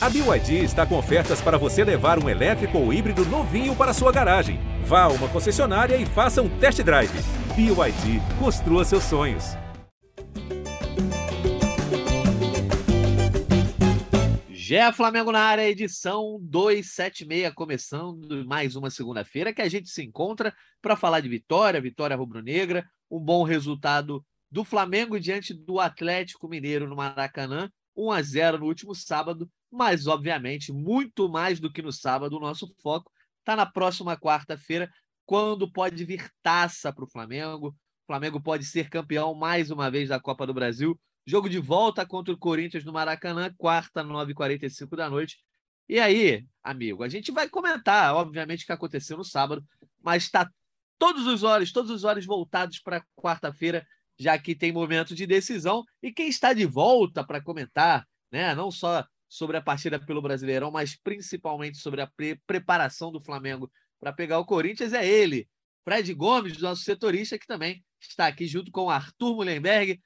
A BYD está com ofertas para você levar um elétrico ou híbrido novinho para sua garagem. Vá a uma concessionária e faça um test drive. BYD, construa seus sonhos. Gé Flamengo na área, edição 276, começando mais uma segunda-feira que a gente se encontra para falar de vitória, vitória rubro-negra, um bom resultado do Flamengo diante do Atlético Mineiro no Maracanã, 1 a 0 no último sábado, mas obviamente muito mais do que no sábado, o nosso foco está na próxima quarta-feira, quando pode vir taça para o Flamengo. O Flamengo pode ser campeão mais uma vez da Copa do Brasil Jogo de volta contra o Corinthians no Maracanã, quarta, 9h45 da noite. E aí, amigo, a gente vai comentar, obviamente, o que aconteceu no sábado, mas está todos os olhos, todos os olhos voltados para quarta-feira, já que tem momento de decisão. E quem está de volta para comentar, né, não só sobre a partida pelo Brasileirão, mas principalmente sobre a pre preparação do Flamengo para pegar o Corinthians, é ele, Fred Gomes, nosso setorista, que também está aqui junto com Arthur Mullenberg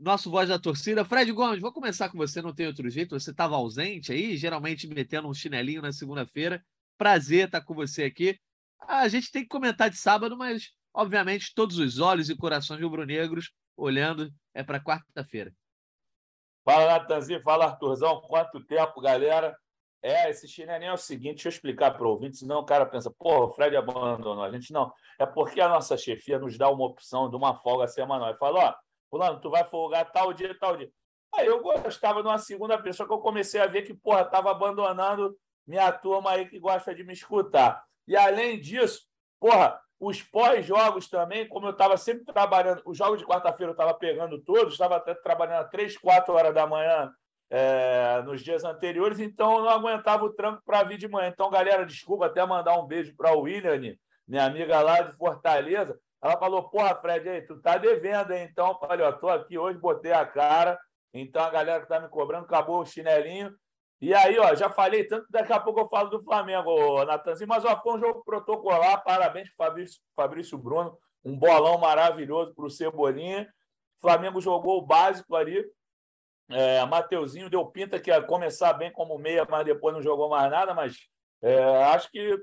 nosso voz da torcida. Fred Gomes, vou começar com você, não tem outro jeito. Você estava ausente aí, geralmente metendo um chinelinho na segunda-feira. Prazer estar com você aqui. A gente tem que comentar de sábado, mas, obviamente, todos os olhos e corações rubro-negros olhando é para quarta-feira. Fala, Natanzinho. Fala, Arthurzão. Quanto tempo, galera? É, esse chinelinho é o seguinte, deixa eu explicar para o ouvinte, senão o cara pensa, pô, o Fred abandonou a gente. Não, é porque a nossa chefia nos dá uma opção de uma folga semanal. E fala, ó, Fulano, tu vai folgar tal dia, tal dia. Aí eu gostava de uma segunda pessoa que eu comecei a ver que, porra, estava abandonando minha turma aí que gosta de me escutar. E além disso, porra, os pós-jogos também, como eu estava sempre trabalhando, os jogos de quarta-feira eu estava pegando todos, estava trabalhando às três, quatro horas da manhã é, nos dias anteriores, então eu não aguentava o tranco para vir de manhã. Então, galera, desculpa até mandar um beijo para o William, minha amiga lá de Fortaleza, ela falou, porra, Fred, aí, tu tá devendo, hein? Então, eu falei, ó, tô aqui hoje, botei a cara. Então, a galera que tá me cobrando, acabou o chinelinho. E aí, ó, já falei tanto, daqui a pouco eu falo do Flamengo, Natanzinho, mas ó, foi um jogo protocolar. Parabéns para Fabrício, Fabrício Bruno, um bolão maravilhoso para o Cebolinha. O Flamengo jogou o básico ali. É, Mateuzinho deu pinta que ia começar bem como meia, mas depois não jogou mais nada. Mas é, acho que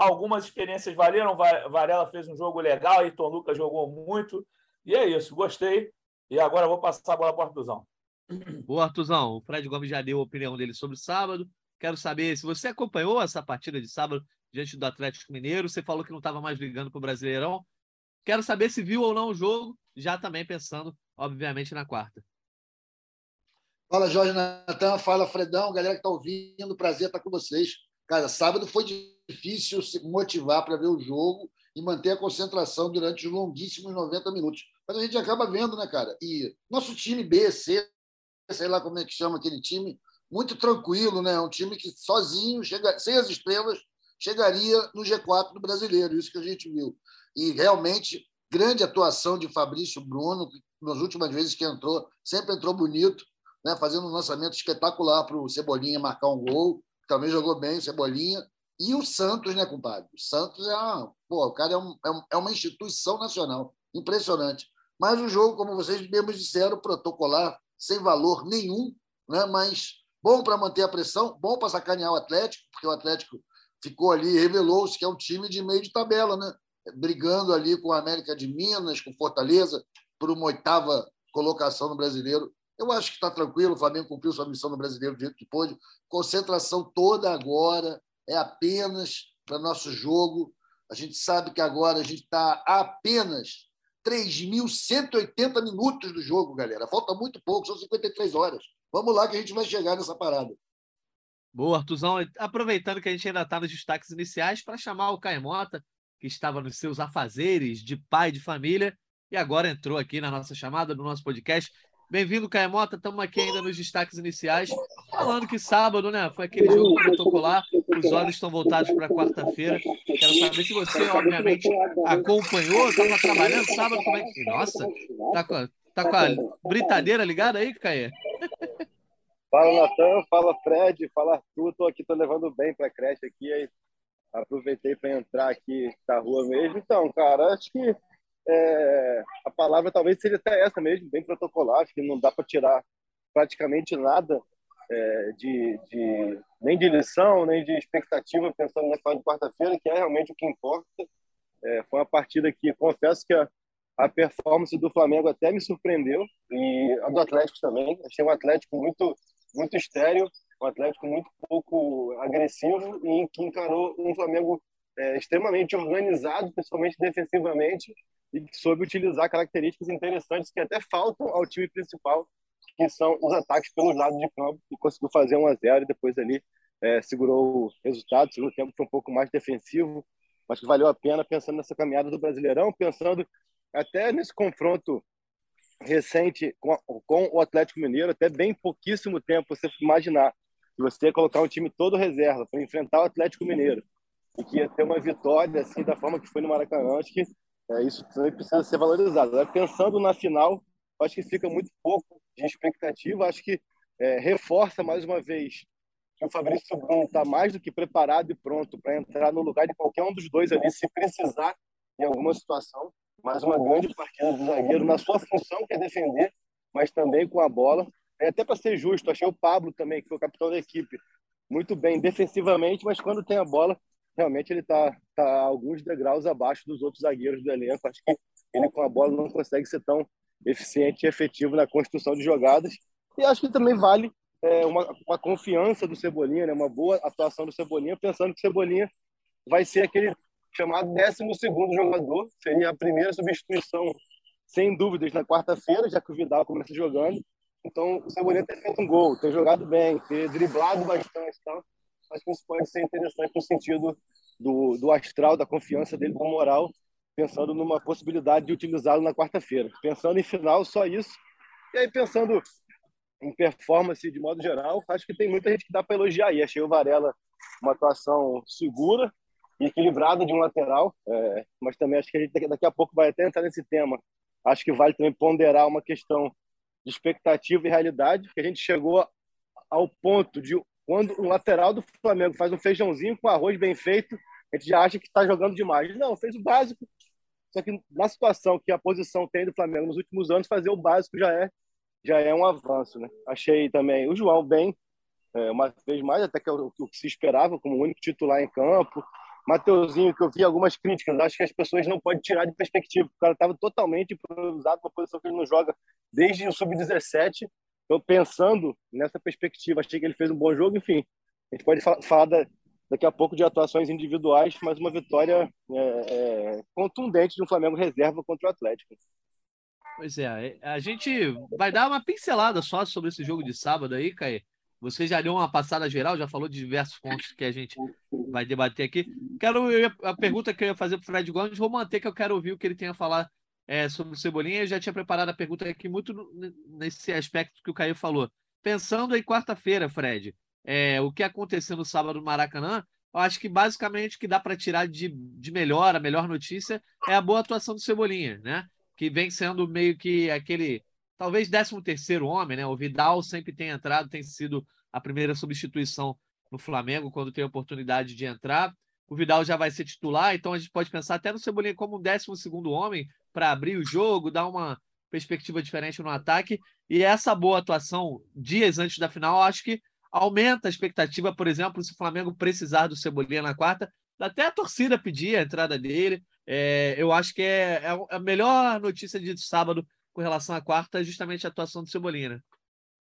Algumas experiências valeram. Varela fez um jogo legal, Ayrton Lucas jogou muito. E é isso, gostei. E agora vou passar a bola para o Artuzão. Boa, Artuzão. O Fred Gomes já deu a opinião dele sobre sábado. Quero saber se você acompanhou essa partida de sábado diante do Atlético Mineiro. Você falou que não estava mais ligando para o Brasileirão. Quero saber se viu ou não o jogo, já também pensando, obviamente, na quarta. Fala, Jorge Natan. Fala, Fredão. Galera que está ouvindo, prazer estar com vocês. Cara, sábado foi difícil se motivar para ver o jogo e manter a concentração durante os longuíssimos 90 minutos. Mas a gente acaba vendo, né, cara? E nosso time B, C, sei lá como é que chama aquele time, muito tranquilo, né? Um time que sozinho, chega, sem as estrelas, chegaria no G4 do brasileiro, isso que a gente viu. E realmente, grande atuação de Fabrício Bruno, que nas últimas vezes que entrou, sempre entrou bonito, né? fazendo um lançamento espetacular para o Cebolinha marcar um gol também jogou bem, o Cebolinha. E o Santos, né, compadre? O Santos é uma, pô, o cara é, um, é, é uma instituição nacional. Impressionante. Mas o jogo, como vocês mesmos disseram, protocolar, sem valor nenhum, né? mas bom para manter a pressão, bom para sacanear o Atlético, porque o Atlético ficou ali, revelou-se que é um time de meio de tabela, né? brigando ali com a América de Minas, com Fortaleza, por uma oitava colocação no brasileiro. Eu acho que está tranquilo, o Flamengo cumpriu sua missão no brasileiro do jeito que pôde. Concentração toda agora, é apenas para nosso jogo. A gente sabe que agora a gente está apenas 3.180 minutos do jogo, galera. Falta muito pouco, são 53 horas. Vamos lá que a gente vai chegar nessa parada. Boa, Artuzão. Aproveitando que a gente ainda está nos destaques iniciais, para chamar o Caemota, que estava nos seus afazeres de pai de família, e agora entrou aqui na nossa chamada, no nosso podcast. Bem-vindo, Caia Mota. Estamos aqui ainda nos destaques iniciais, falando que sábado, né? Foi aquele jogo protocolar. Os olhos estão voltados para quarta-feira. Quero saber se você, obviamente, acompanhou, estava trabalhando sábado. Como é que. Nossa, tá com, a, tá com a britadeira ligada aí, Caia? Fala, Natan. Fala, Fred. Fala, Arthur. Estou aqui, estou levando bem para a creche aqui. Aí aproveitei para entrar aqui na rua mesmo. Então, cara, acho que é, a palavra talvez seja até essa mesmo, bem protocolar, acho que não dá para tirar praticamente nada é, de, de, nem de lição, nem de expectativa, pensando na final de quarta-feira, que é realmente o que importa. É, foi uma partida que, confesso que a, a performance do Flamengo até me surpreendeu, e a do Atlético também. Achei um Atlético muito, muito estéreo, um Atlético muito pouco agressivo, e que encarou um Flamengo é, extremamente organizado, principalmente defensivamente, e que soube utilizar características interessantes que até faltam ao time principal, que são os ataques pelos lados de campo, e conseguiu fazer 1 a 0 e depois ali é, segurou o resultado. O segundo tempo foi um pouco mais defensivo, mas que valeu a pena pensando nessa caminhada do Brasileirão, pensando até nesse confronto recente com, com o Atlético Mineiro, até bem pouquíssimo tempo você imaginar que você ia colocar um time todo reserva para enfrentar o Atlético Mineiro e que ia ter uma vitória assim da forma que foi no Maracanã, acho que é, isso também precisa ser valorizado. Agora, pensando na final, acho que fica muito pouco de expectativa, acho que é, reforça mais uma vez que o Fabrício Bruno está mais do que preparado e pronto para entrar no lugar de qualquer um dos dois ali, se precisar em alguma situação. Mais uma grande partida do zagueiro na sua função, que é defender, mas também com a bola. É, até para ser justo, achei o Pablo também, que foi o capitão da equipe, muito bem defensivamente, mas quando tem a bola, realmente ele está tá alguns degraus abaixo dos outros zagueiros do elenco. Acho que ele com a bola não consegue ser tão eficiente e efetivo na construção de jogadas. E acho que também vale é, uma, uma confiança do Cebolinha, né? uma boa atuação do Cebolinha, pensando que o Cebolinha vai ser aquele chamado 12 jogador, seria a primeira substituição, sem dúvidas, na quarta-feira, já que o Vidal começa jogando. Então, o Cebolinha ter feito um gol, ter jogado bem, ter driblado bastante e tal acho que isso pode ser interessante no sentido do, do astral, da confiança dele, do moral, pensando numa possibilidade de utilizá-lo na quarta-feira. Pensando em final, só isso. E aí, pensando em performance de modo geral, acho que tem muita gente que dá para elogiar aí. Achei o Varela uma atuação segura e equilibrada de um lateral, é, mas também acho que a gente daqui a pouco vai até entrar nesse tema. Acho que vale também ponderar uma questão de expectativa e realidade, que a gente chegou ao ponto de quando o lateral do Flamengo faz um feijãozinho com arroz bem feito, a gente já acha que está jogando demais. Não, fez o básico. Só que na situação que a posição tem do Flamengo nos últimos anos, fazer o básico já é já é um avanço, né? Achei também o João bem, é, uma vez mais, até que é o, o que se esperava como o único titular em campo. Mateuzinho, que eu vi algumas críticas, acho que as pessoas não podem tirar de perspectiva. O cara estava totalmente improvisado, uma posição que ele não joga desde o sub-17 então, pensando nessa perspectiva, achei que ele fez um bom jogo. Enfim, a gente pode falar da, daqui a pouco de atuações individuais, mas uma vitória é, é, contundente de um Flamengo reserva contra o Atlético. Pois é, a gente vai dar uma pincelada só sobre esse jogo de sábado aí, Caê. Você já deu uma passada geral, já falou de diversos pontos que a gente vai debater aqui. Quero a pergunta que eu ia fazer para o Fred Gomes, vou manter que eu quero ouvir o que ele tem a falar é, sobre o Cebolinha, eu já tinha preparado a pergunta aqui muito nesse aspecto que o Caio falou. Pensando em quarta-feira, Fred, é, o que aconteceu no sábado no Maracanã, eu acho que basicamente o que dá para tirar de, de melhor, a melhor notícia, é a boa atuação do Cebolinha, né? Que vem sendo meio que aquele, talvez 13 terceiro homem, né? O Vidal sempre tem entrado, tem sido a primeira substituição no Flamengo quando tem a oportunidade de entrar. O Vidal já vai ser titular, então a gente pode pensar até no Cebolinha como um 12 segundo homem, para abrir o jogo, dar uma perspectiva diferente no ataque. E essa boa atuação dias antes da final, acho que aumenta a expectativa, por exemplo, se o Flamengo precisar do Cebolinha na quarta, até a torcida pedir a entrada dele. É, eu acho que é, é, a melhor notícia de sábado com relação à quarta, é justamente a atuação do Cebolinha. Né?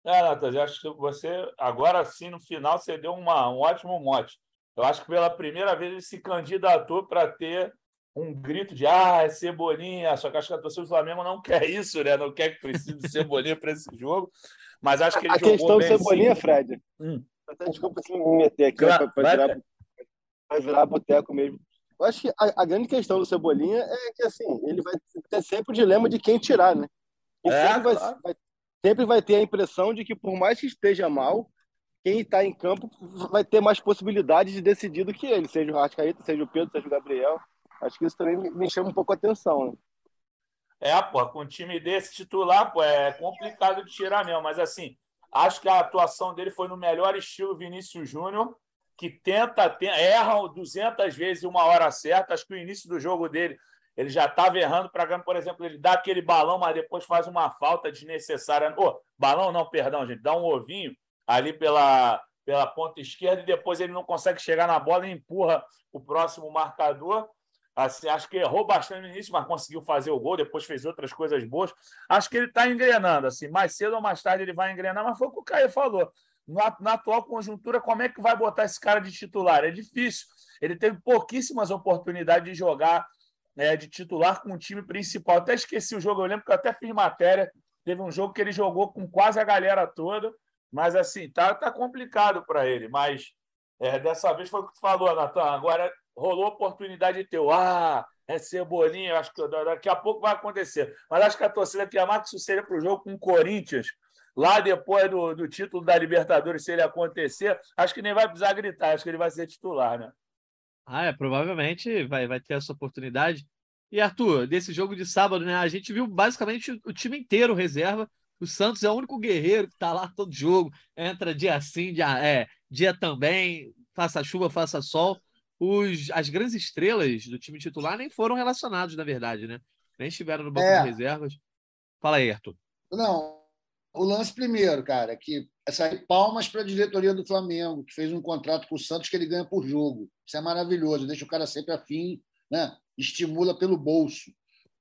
É, Natas, acho que você, agora sim, no final, você deu uma, um ótimo mote. Eu acho que pela primeira vez ele se candidatou para ter um grito de ah, é Cebolinha, só que acho que a torcida do Flamengo não quer isso, né? Não quer que precise de Cebolinha para esse jogo. Mas acho que ele a jogou questão do Cebolinha, sim. Fred. Hum. Desculpa se me meter aqui claro, para virar, virar boteco mesmo. Eu acho que a, a, grande questão do Cebolinha é que assim, ele vai ter sempre o dilema de quem tirar, né? E é, sempre, claro. vai, vai, sempre vai ter a impressão de que, por mais que esteja mal, quem está em campo vai ter mais possibilidade de decidir do que ele, seja o Rascaeta, seja o Pedro, seja o Gabriel. Acho que isso também me chama um pouco a atenção. Né? É, pô, com um time desse titular, pô, é complicado de tirar mesmo. Mas, assim, acho que a atuação dele foi no melhor estilo Vinícius Júnior, que tenta, tenta erra 200 vezes uma hora certa. Acho que o início do jogo dele, ele já estava errando para por exemplo, ele dá aquele balão, mas depois faz uma falta desnecessária. Oh, balão não, perdão, gente, dá um ovinho. ali pela, pela ponta esquerda e depois ele não consegue chegar na bola e empurra o próximo marcador. Assim, acho que errou bastante no início, mas conseguiu fazer o gol, depois fez outras coisas boas. Acho que ele está engrenando, assim, mais cedo ou mais tarde ele vai engrenar, mas foi o que o Caio falou. Na, na, atual conjuntura, como é que vai botar esse cara de titular? É difícil. Ele teve pouquíssimas oportunidades de jogar é, de titular com o time principal. Até esqueci o jogo, eu lembro que eu até fiz matéria. Teve um jogo que ele jogou com quase a galera toda, mas assim, tá, tá complicado para ele. Mas é, dessa vez foi o que tu falou, Natan. Agora rolou a oportunidade de ter. Ah, é Cebolinha, acho que daqui a pouco vai acontecer. Mas acho que a torcida quer mais que isso seja para o jogo com o Corinthians, lá depois do, do título da Libertadores, se ele acontecer, acho que nem vai precisar gritar, acho que ele vai ser titular, né? Ah, é, provavelmente vai, vai ter essa oportunidade. E Arthur, desse jogo de sábado, né? A gente viu basicamente o time inteiro reserva. O Santos é o único guerreiro que está lá todo jogo, entra dia sim, dia, é, dia também, faça chuva, faça sol os, as grandes estrelas do time titular nem foram relacionados, na verdade, né? Nem estiveram no banco é. de reservas. Fala aí, Arthur. Não, o lance primeiro, cara, que essa palmas para a diretoria do Flamengo, que fez um contrato com o Santos que ele ganha por jogo. Isso é maravilhoso, deixa o cara sempre afim, né? estimula pelo bolso.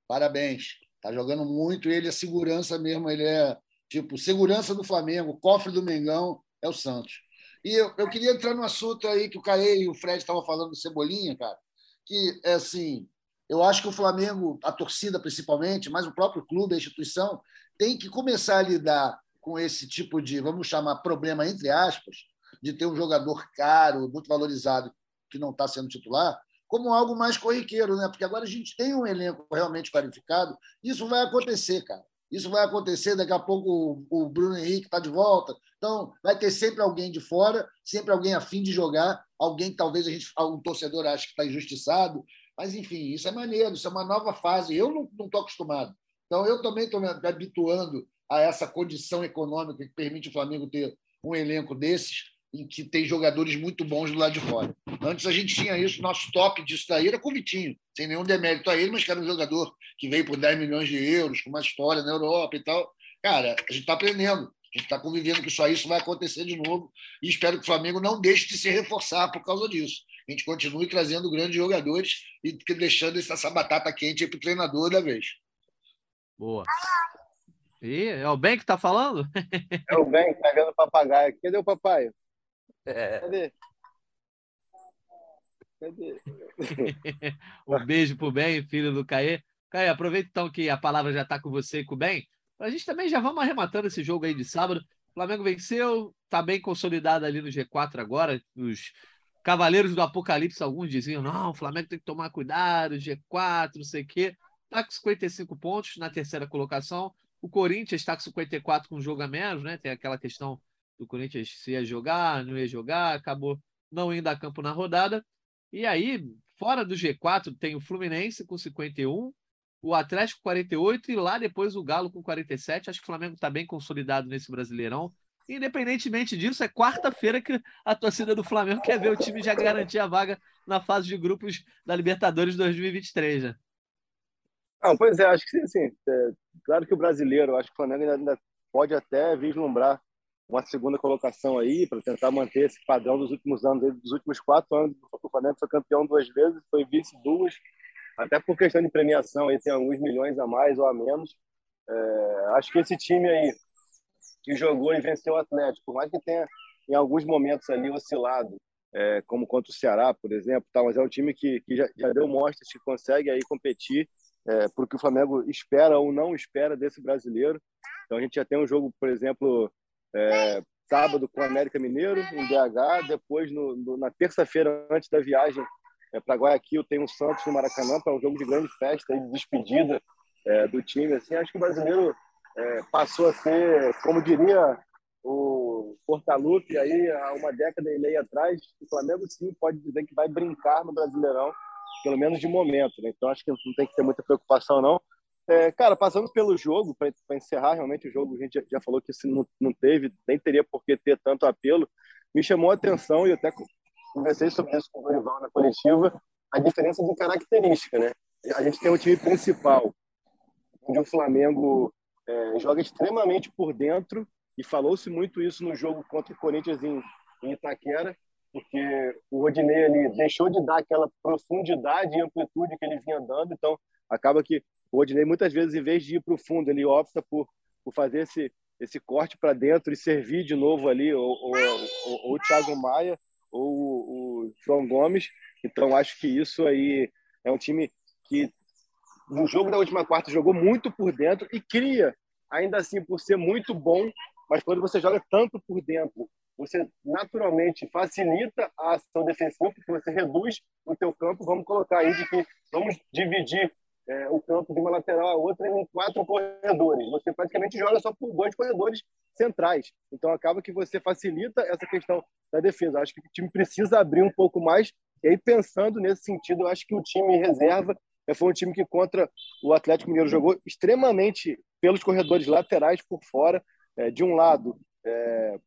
Parabéns. Tá jogando muito, ele é segurança mesmo, ele é tipo segurança do Flamengo, cofre do Mengão é o Santos. E eu, eu queria entrar no assunto aí que o Caê e o Fred estavam falando do Cebolinha, cara, que é assim, eu acho que o Flamengo, a torcida principalmente, mas o próprio clube, a instituição, tem que começar a lidar com esse tipo de, vamos chamar, problema entre aspas, de ter um jogador caro, muito valorizado, que não está sendo titular, como algo mais corriqueiro, né? Porque agora a gente tem um elenco realmente qualificado, isso vai acontecer, cara. Isso vai acontecer, daqui a pouco o Bruno Henrique está de volta. Então, vai ter sempre alguém de fora, sempre alguém a fim de jogar, alguém que talvez a gente, algum torcedor ache que está injustiçado. Mas, enfim, isso é maneiro, isso é uma nova fase. Eu não estou acostumado. Então, eu também estou me habituando a essa condição econômica que permite o Flamengo ter um elenco desses em que tem jogadores muito bons do lado de fora. Antes a gente tinha isso, nosso top disso daí era com o Vitinho, sem nenhum demérito a ele, mas que era um jogador que veio por 10 milhões de euros, com uma história na Europa e tal. Cara, a gente está aprendendo, a gente está convivendo que só isso vai acontecer de novo e espero que o Flamengo não deixe de se reforçar por causa disso. A gente continue trazendo grandes jogadores e deixando essa batata quente para o treinador da vez. Boa. E é o Ben que está falando? É o Ben pegando papagaio. Cadê o papai? É. Cadê? Cadê? um beijo pro Ben, filho do Caê. Caê, aproveita então que a palavra já está com você e com o Ben. A gente também já vamos arrematando esse jogo aí de sábado. O Flamengo venceu, está bem consolidado ali no G4 agora. Os Cavaleiros do Apocalipse, alguns diziam: não, o Flamengo tem que tomar cuidado, G4, não sei o quê. Está com 55 pontos na terceira colocação. O Corinthians está com 54 com um jogo a menos, né? Tem aquela questão do Corinthians se ia jogar, não ia jogar, acabou não indo a campo na rodada. E aí, fora do G4, tem o Fluminense com 51, o Atlético 48 e lá depois o Galo com 47. Acho que o Flamengo está bem consolidado nesse Brasileirão. Independentemente disso, é quarta-feira que a torcida do Flamengo quer ver o time já garantir a vaga na fase de grupos da Libertadores 2023, né? Não, pois é, acho que sim. É, claro que o brasileiro, acho que o Flamengo ainda pode até vislumbrar uma segunda colocação aí para tentar manter esse padrão dos últimos anos, dos últimos quatro anos. O Flamengo foi campeão duas vezes, foi vice duas, até por questão de premiação, aí tem alguns milhões a mais ou a menos. É, acho que esse time aí que jogou e venceu o Atlético, por mais que tenha em alguns momentos ali oscilado, é, como contra o Ceará, por exemplo, tá, mas é um time que, que já, já deu mostras que consegue aí competir é, porque o Flamengo espera ou não espera desse brasileiro. Então a gente já tem um jogo, por exemplo, é, sábado com o América Mineiro, em BH. Depois, no, no, na terça-feira, antes da viagem é, para Guayaquil, tem o Santos no Maracanã, para um jogo de grande festa e de despedida é, do time. Assim, acho que o brasileiro é, passou a ser, como diria o Portalupe, aí, há uma década e meia atrás, o Flamengo sim pode dizer que vai brincar no Brasileirão, pelo menos de momento. Né? Então, acho que não tem que ter muita preocupação, não. É, cara, passando pelo jogo, para encerrar realmente o jogo, a gente já, já falou que não, não teve, nem teria por que ter tanto apelo. Me chamou a atenção, e até conversei sobre isso com o Dorival na coletiva, a diferença de característica, né? A gente tem o time principal, onde o Flamengo é, joga extremamente por dentro, e falou-se muito isso no jogo contra o Corinthians em, em Itaquera, porque o Rodinei ele deixou de dar aquela profundidade e amplitude que ele vinha dando, então acaba que o Rodinei muitas vezes em vez de ir para o fundo ele opta por, por fazer esse esse corte para dentro e servir de novo ali ou, ou, ou, ou o Thiago Maia ou o João Gomes. Então acho que isso aí é um time que no jogo da última quarta jogou muito por dentro e cria, ainda assim por ser muito bom, mas quando você joga tanto por dentro, você naturalmente facilita a ação defensiva porque você reduz o teu campo. Vamos colocar aí de que vamos dividir é, o campo de uma lateral a outra em quatro corredores. Você praticamente joga só por dois corredores centrais. Então acaba que você facilita essa questão da defesa. Acho que o time precisa abrir um pouco mais. E aí, pensando nesse sentido, acho que o time reserva é, foi um time que contra o Atlético Mineiro jogou extremamente pelos corredores laterais por fora. É, de um lado, é,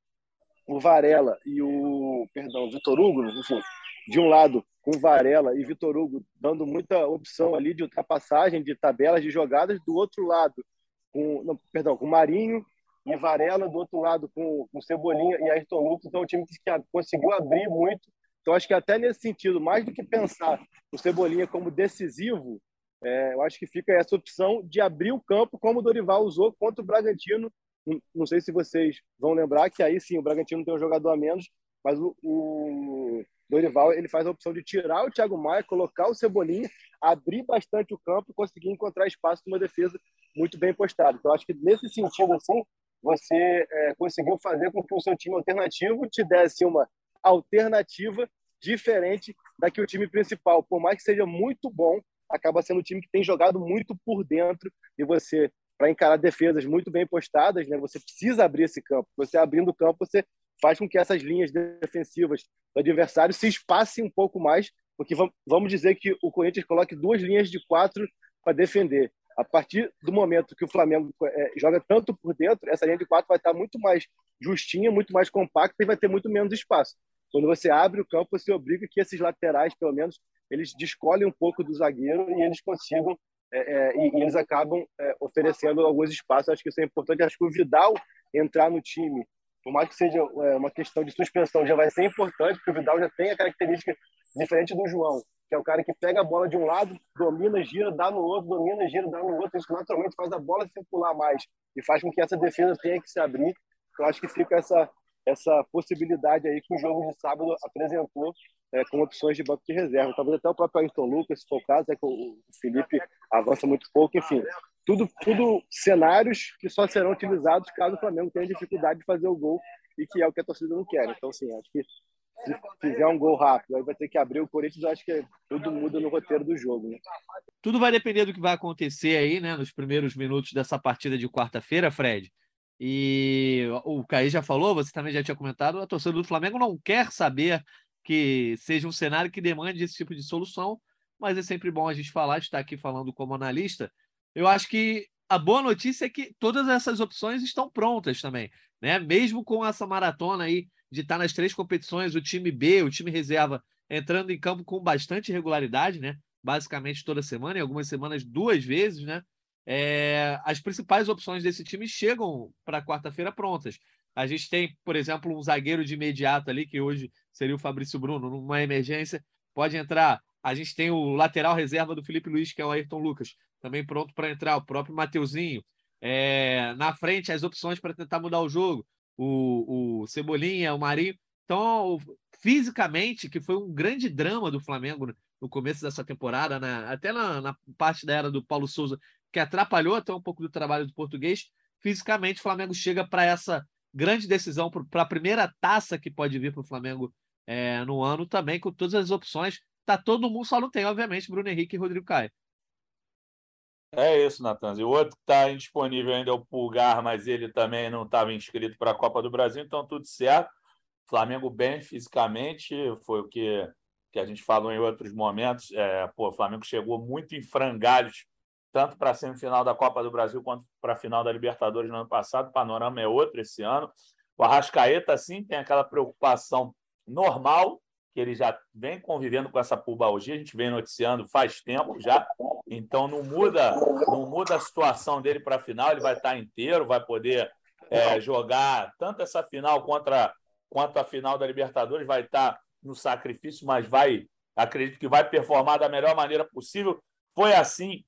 o Varela e o, perdão, Vitor Hugo, enfim, de um lado com Varela e Vitor Hugo dando muita opção ali de ultrapassagem, de tabelas, de jogadas, do outro lado com, não, perdão, com Marinho e Varela, do outro lado com, com Cebolinha e Ayrton Lucas, então é um time que conseguiu abrir muito, então acho que até nesse sentido, mais do que pensar o Cebolinha como decisivo, é, eu acho que fica essa opção de abrir o campo como o Dorival usou contra o Bragantino, não sei se vocês vão lembrar que aí sim o Bragantino tem um jogador a menos, mas o, o Dorival ele faz a opção de tirar o Thiago Maia, colocar o Cebolinha, abrir bastante o campo e conseguir encontrar espaço numa defesa muito bem postada. Então, acho que nesse sentido, assim, você é, conseguiu fazer com que o seu time alternativo te desse uma alternativa diferente da que o time principal, por mais que seja muito bom, acaba sendo um time que tem jogado muito por dentro e você para encarar defesas muito bem postadas, né? Você precisa abrir esse campo. Você abrindo o campo, você faz com que essas linhas defensivas do adversário se espassem um pouco mais, porque vamos dizer que o Corinthians coloque duas linhas de quatro para defender. A partir do momento que o Flamengo é, joga tanto por dentro, essa linha de quatro vai estar muito mais justinha, muito mais compacta e vai ter muito menos espaço. Quando você abre o campo, você obriga que esses laterais, pelo menos, eles descolhem um pouco do zagueiro e eles consigam é, é, e, e, eles acabam é, oferecendo alguns espaços. Acho que isso é importante. Acho que o Vidal entrar no time por mais que seja é, uma questão de suspensão, já vai ser importante, porque o Vidal já tem a característica diferente do João, que é o cara que pega a bola de um lado, domina, gira, dá no outro, domina, gira, dá no outro. Isso naturalmente faz a bola circular mais e faz com que essa defesa tenha que se abrir. Eu acho que fica essa, essa possibilidade aí que o jogo de sábado apresentou é, com opções de banco de reserva. Talvez até o próprio Ayrton Lucas, se for o caso, é que o Felipe avança muito pouco, enfim tudo, tudo cenários que só serão utilizados caso o Flamengo tenha dificuldade de fazer o gol e que é o que a torcida não quer. Então, assim, acho que se fizer um gol rápido, aí vai ter que abrir o Corinthians, acho que tudo muda no roteiro do jogo. Né? Tudo vai depender do que vai acontecer aí, né, nos primeiros minutos dessa partida de quarta-feira, Fred. E o Caí já falou, você também já tinha comentado, a torcida do Flamengo não quer saber que seja um cenário que demande esse tipo de solução, mas é sempre bom a gente falar, estar aqui falando como analista, eu acho que a boa notícia é que todas essas opções estão prontas também, né? Mesmo com essa maratona aí de estar nas três competições, o time B, o time reserva entrando em campo com bastante regularidade, né? Basicamente toda semana, em algumas semanas duas vezes, né? É, as principais opções desse time chegam para quarta-feira prontas. A gente tem, por exemplo, um zagueiro de imediato ali, que hoje seria o Fabrício Bruno, numa emergência, pode entrar. A gente tem o lateral reserva do Felipe Luiz, que é o Ayrton Lucas também pronto para entrar, o próprio Mateuzinho. É, na frente, as opções para tentar mudar o jogo, o, o Cebolinha, o Marinho. Então, fisicamente, que foi um grande drama do Flamengo no começo dessa temporada, né? até na, na parte da era do Paulo Souza, que atrapalhou até um pouco do trabalho do português. Fisicamente, o Flamengo chega para essa grande decisão, para a primeira taça que pode vir para o Flamengo é, no ano também, com todas as opções. Tá todo mundo, só não tem, obviamente, Bruno Henrique e Rodrigo Caio. É isso, Natan. E o outro que está indisponível ainda é o Pulgar, mas ele também não estava inscrito para a Copa do Brasil, então tudo certo. Flamengo bem fisicamente, foi o que, que a gente falou em outros momentos. É, pô, o Flamengo chegou muito em frangalhos, tanto para a semifinal da Copa do Brasil quanto para a final da Libertadores no ano passado. O panorama é outro esse ano. O Arrascaeta, sim, tem aquela preocupação normal que ele já vem convivendo com essa pubalgia, a gente vem noticiando faz tempo já, então não muda, não muda a situação dele para a final, ele vai estar inteiro, vai poder é, jogar tanto essa final contra, quanto a final da Libertadores, vai estar no sacrifício, mas vai, acredito que vai performar da melhor maneira possível. Foi assim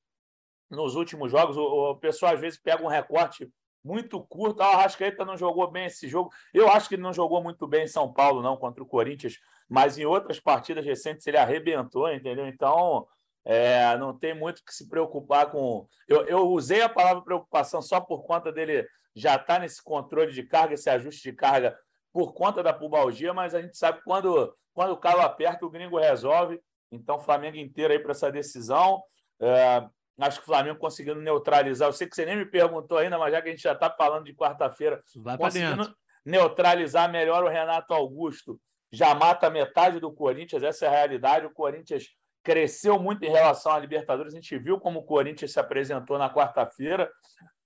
nos últimos jogos. O, o pessoal às vezes pega um recorte muito curto. Ah, o Arrascaeta não jogou bem esse jogo. Eu acho que ele não jogou muito bem em São Paulo, não, contra o Corinthians, mas em outras partidas recentes ele arrebentou, entendeu? Então, é, não tem muito que se preocupar com. Eu, eu usei a palavra preocupação só por conta dele já estar tá nesse controle de carga, esse ajuste de carga por conta da pubalgia, mas a gente sabe que quando, quando o calo aperta, o gringo resolve. Então, Flamengo inteiro aí para essa decisão. É, acho que o Flamengo conseguindo neutralizar. Eu sei que você nem me perguntou ainda, mas já que a gente já está falando de quarta-feira, conseguindo neutralizar melhor o Renato Augusto. Já mata metade do Corinthians, essa é a realidade. O Corinthians cresceu muito em relação à Libertadores. A gente viu como o Corinthians se apresentou na quarta-feira,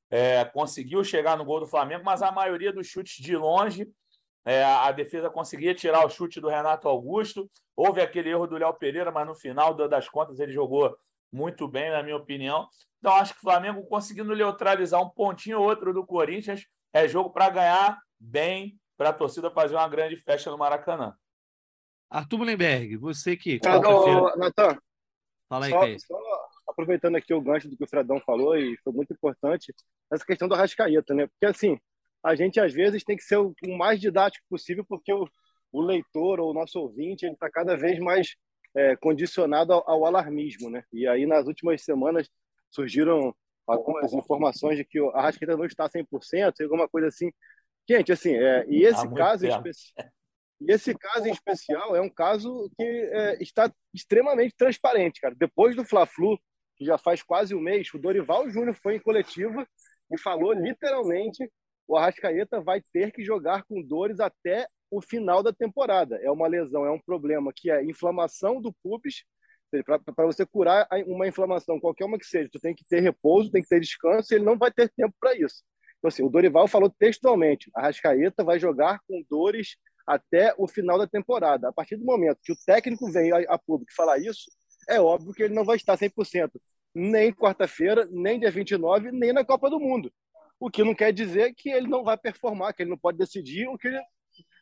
é, conseguiu chegar no gol do Flamengo, mas a maioria dos chutes de longe, é, a defesa conseguia tirar o chute do Renato Augusto. Houve aquele erro do Léo Pereira, mas no final das contas ele jogou muito bem, na minha opinião. Então, acho que o Flamengo conseguindo neutralizar um pontinho ou outro do Corinthians é jogo para ganhar bem, para a torcida fazer uma grande festa no Maracanã. Arthur Mullenberg, você que. Ah, Natan, Fala aí, só, só aproveitando aqui o gancho do que o Fredão falou, e foi muito importante, essa questão do Arrascaeta, né? Porque, assim, a gente às vezes tem que ser o, mais didático possível, porque o, o leitor ou o nosso ouvinte ele está cada vez mais é, condicionado ao, ao, alarmismo, né? E aí, nas últimas semanas, surgiram algumas informações de que o Arrascaeta não está 100%, alguma coisa assim. Gente, assim, é, e esse caso especial e esse caso em especial é um caso que é, está extremamente transparente, cara. Depois do Fla-Flu, que já faz quase um mês, o Dorival Júnior foi em coletiva e falou literalmente o Arrascaeta vai ter que jogar com dores até o final da temporada. É uma lesão, é um problema que é inflamação do pubis. Para você curar uma inflamação, qualquer uma que seja, tu tem que ter repouso, tem que ter descanso, e ele não vai ter tempo para isso. Então, assim, o Dorival falou textualmente: a Arrascaeta vai jogar com dores até o final da temporada. A partir do momento que o técnico vem a, a público falar isso, é óbvio que ele não vai estar 100%, nem quarta-feira, nem dia 29, nem na Copa do Mundo. O que não quer dizer que ele não vai performar, que ele não pode decidir o que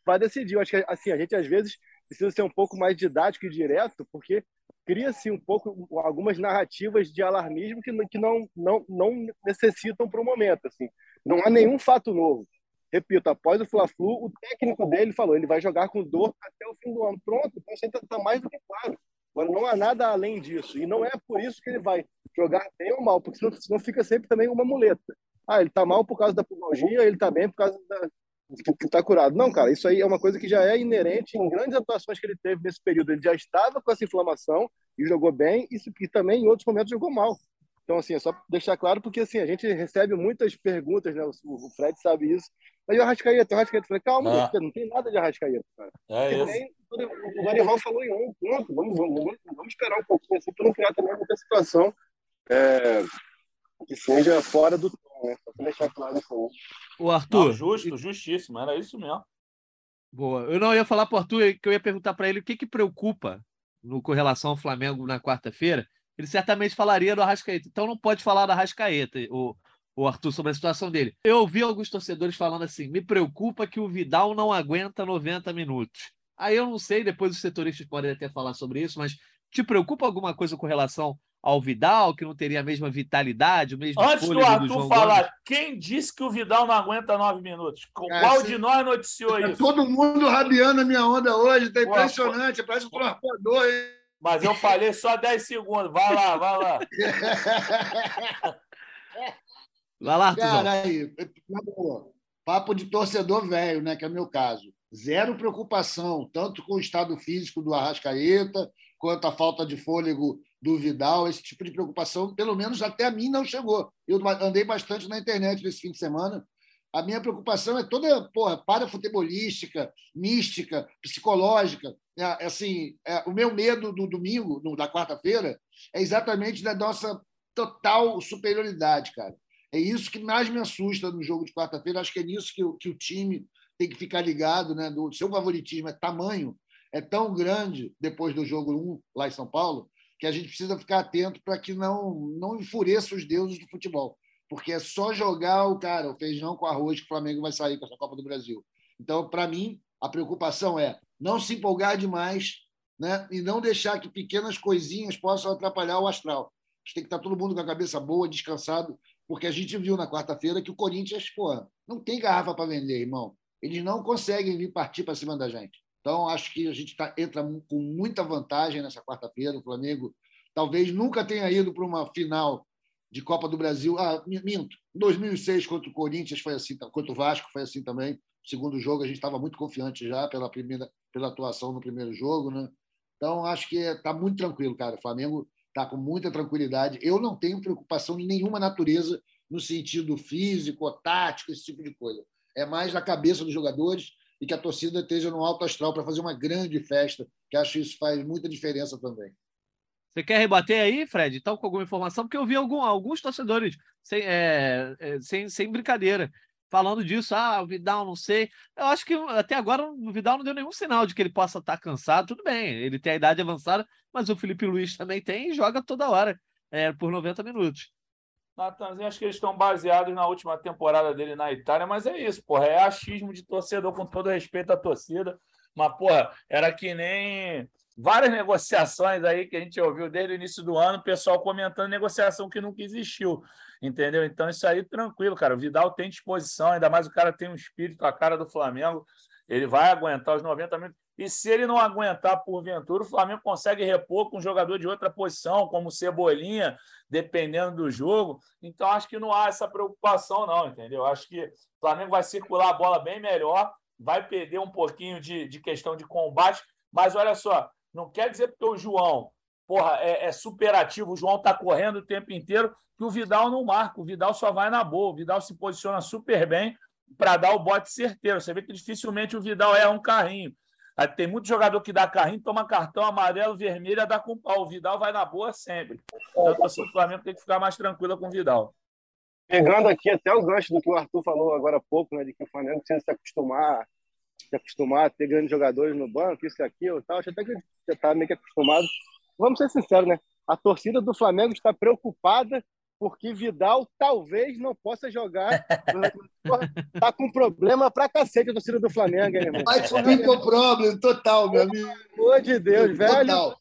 vai decidir. Eu acho que assim, a gente às vezes precisa ser um pouco mais didático e direto, porque cria-se um pouco algumas narrativas de alarmismo que, que não, não, não necessitam para o momento. Assim. Não há nenhum fato novo. Repito, após o Fla-Flu, o técnico dele falou, ele vai jogar com dor até o fim do ano. Pronto, o conceito está mais do que claro. Agora, não há nada além disso. E não é por isso que ele vai jogar bem ou mal, porque senão, senão fica sempre também uma muleta. Ah, ele está mal por causa da pubalgia, ele está bem por causa da, que está curado. Não, cara, isso aí é uma coisa que já é inerente em grandes atuações que ele teve nesse período. Ele já estava com essa inflamação e jogou bem, e, e também em outros momentos jogou mal. Então, assim, é só deixar claro, porque assim, a gente recebe muitas perguntas, né? O Fred sabe isso. Aí o Arrascaeta, o Arrascaeta. Falei, calma, ah. não tem nada de Arrascaeta, cara. É isso. Nem, o Dorival falou em um ponto, vamos, vamos, vamos, vamos esperar um pouquinho assim, para não criar também muita situação é, que seja fora do tom, né? Pra deixar claro isso aí. O Arthur. Não, justo, justíssimo, era isso mesmo. Boa. Eu não ia falar para o Arthur que eu ia perguntar para ele o que, que preocupa no com relação ao Flamengo na quarta-feira ele certamente falaria do Arrascaeta. Então não pode falar do Arrascaeta, o, o Arthur, sobre a situação dele. Eu ouvi alguns torcedores falando assim: me preocupa que o Vidal não aguenta 90 minutos. Aí eu não sei, depois os setoristas podem até falar sobre isso, mas te preocupa alguma coisa com relação ao Vidal, que não teria a mesma vitalidade, o mesmo Antes do Arthur do falar, Gomes? quem disse que o Vidal não aguenta nove minutos? É, Qual de nós noticiou é isso? Todo mundo rabiando a minha onda hoje, tá impressionante, Pô, parece um transportador, hein? Mas eu falei só 10 segundos. Vai lá, vai lá. Vai lá, Cara, aí, papo de torcedor velho, né? Que é o meu caso. Zero preocupação, tanto com o estado físico do Arrascaeta, quanto a falta de fôlego do Vidal. Esse tipo de preocupação, pelo menos até a mim, não chegou. Eu andei bastante na internet nesse fim de semana a minha preocupação é toda porra, parafutebolística, mística, psicológica. É, assim, é, o meu medo do domingo, da quarta-feira, é exatamente da nossa total superioridade, cara. É isso que mais me assusta no jogo de quarta-feira. Acho que é nisso que, que, o time tem que ficar ligado. Né? Do, seu favoritismo é tamanho, é tão grande depois do jogo 1 lá em São Paulo, que a gente precisa ficar atento para que não, não enfureça os deuses do futebol porque é só jogar o cara, o feijão com arroz que o Flamengo vai sair com essa Copa do Brasil. Então, para mim, a preocupação é não se empolgar demais né? e não deixar que pequenas coisinhas possam atrapalhar o astral. A gente tem que estar todo mundo com a cabeça boa, descansado, porque a gente viu na quarta-feira que o Corinthians, pô, não tem garrafa para vender, irmão. Eles não conseguem vir partir para cima da gente. Então, acho que a gente tá, entra com muita vantagem nessa quarta-feira. O Flamengo talvez nunca tenha ido para uma final de Copa do Brasil. Ah, minto. Em 2006, contra o Corinthians, foi assim, contra o Vasco, foi assim também. segundo jogo, a gente estava muito confiante já pela, primeira, pela atuação no primeiro jogo. Né? Então, acho que está muito tranquilo, cara. O Flamengo está com muita tranquilidade. Eu não tenho preocupação de nenhuma natureza no sentido físico, tático, esse tipo de coisa. É mais na cabeça dos jogadores e que a torcida esteja no alto astral para fazer uma grande festa, que acho que isso faz muita diferença também. Você quer rebater aí, Fred? Então, com alguma informação? Porque eu vi algum, alguns torcedores, sem, é, é, sem, sem brincadeira, falando disso. Ah, o Vidal, não sei. Eu acho que até agora o Vidal não deu nenhum sinal de que ele possa estar cansado. Tudo bem, ele tem a idade avançada, mas o Felipe Luiz também tem e joga toda hora, é, por 90 minutos. Natanzinho, acho que eles estão baseados na última temporada dele na Itália, mas é isso, porra. É achismo de torcedor, com todo respeito à torcida. Mas, porra, era que nem várias negociações aí que a gente ouviu desde o início do ano, o pessoal comentando negociação que nunca existiu, entendeu? Então, isso aí tranquilo, cara. O Vidal tem disposição, ainda mais o cara tem um espírito, a cara do Flamengo. Ele vai aguentar os 90 minutos. E se ele não aguentar porventura, o Flamengo consegue repor com um jogador de outra posição, como Cebolinha, dependendo do jogo. Então, acho que não há essa preocupação, não, entendeu? Acho que o Flamengo vai circular a bola bem melhor, vai perder um pouquinho de, de questão de combate, mas olha só, não quer dizer porque o João porra, é, é superativo, o João está correndo o tempo inteiro, que o Vidal não marca. O Vidal só vai na boa. O Vidal se posiciona super bem para dar o bote certeiro. Você vê que dificilmente o Vidal é um carrinho. Tem muito jogador que dá carrinho, toma cartão amarelo, vermelho, dá com pau. O Vidal vai na boa sempre. Então, a torcida do Flamengo tem que ficar mais tranquila com o Vidal. Pegando aqui até o gancho do que o Arthur falou agora há pouco, né, de que o Flamengo precisa se acostumar, se acostumar a ter grandes jogadores no banco, isso e aquilo, tal. Acho até que já está meio que acostumado. Vamos ser sinceros, né? A torcida do Flamengo está preocupada porque Vidal talvez não possa jogar. tá com problema pra cacete a torcida do Flamengo, hein, irmão? Mas people problem, total, meu amigo. Pelo amor de Deus, velho. Total.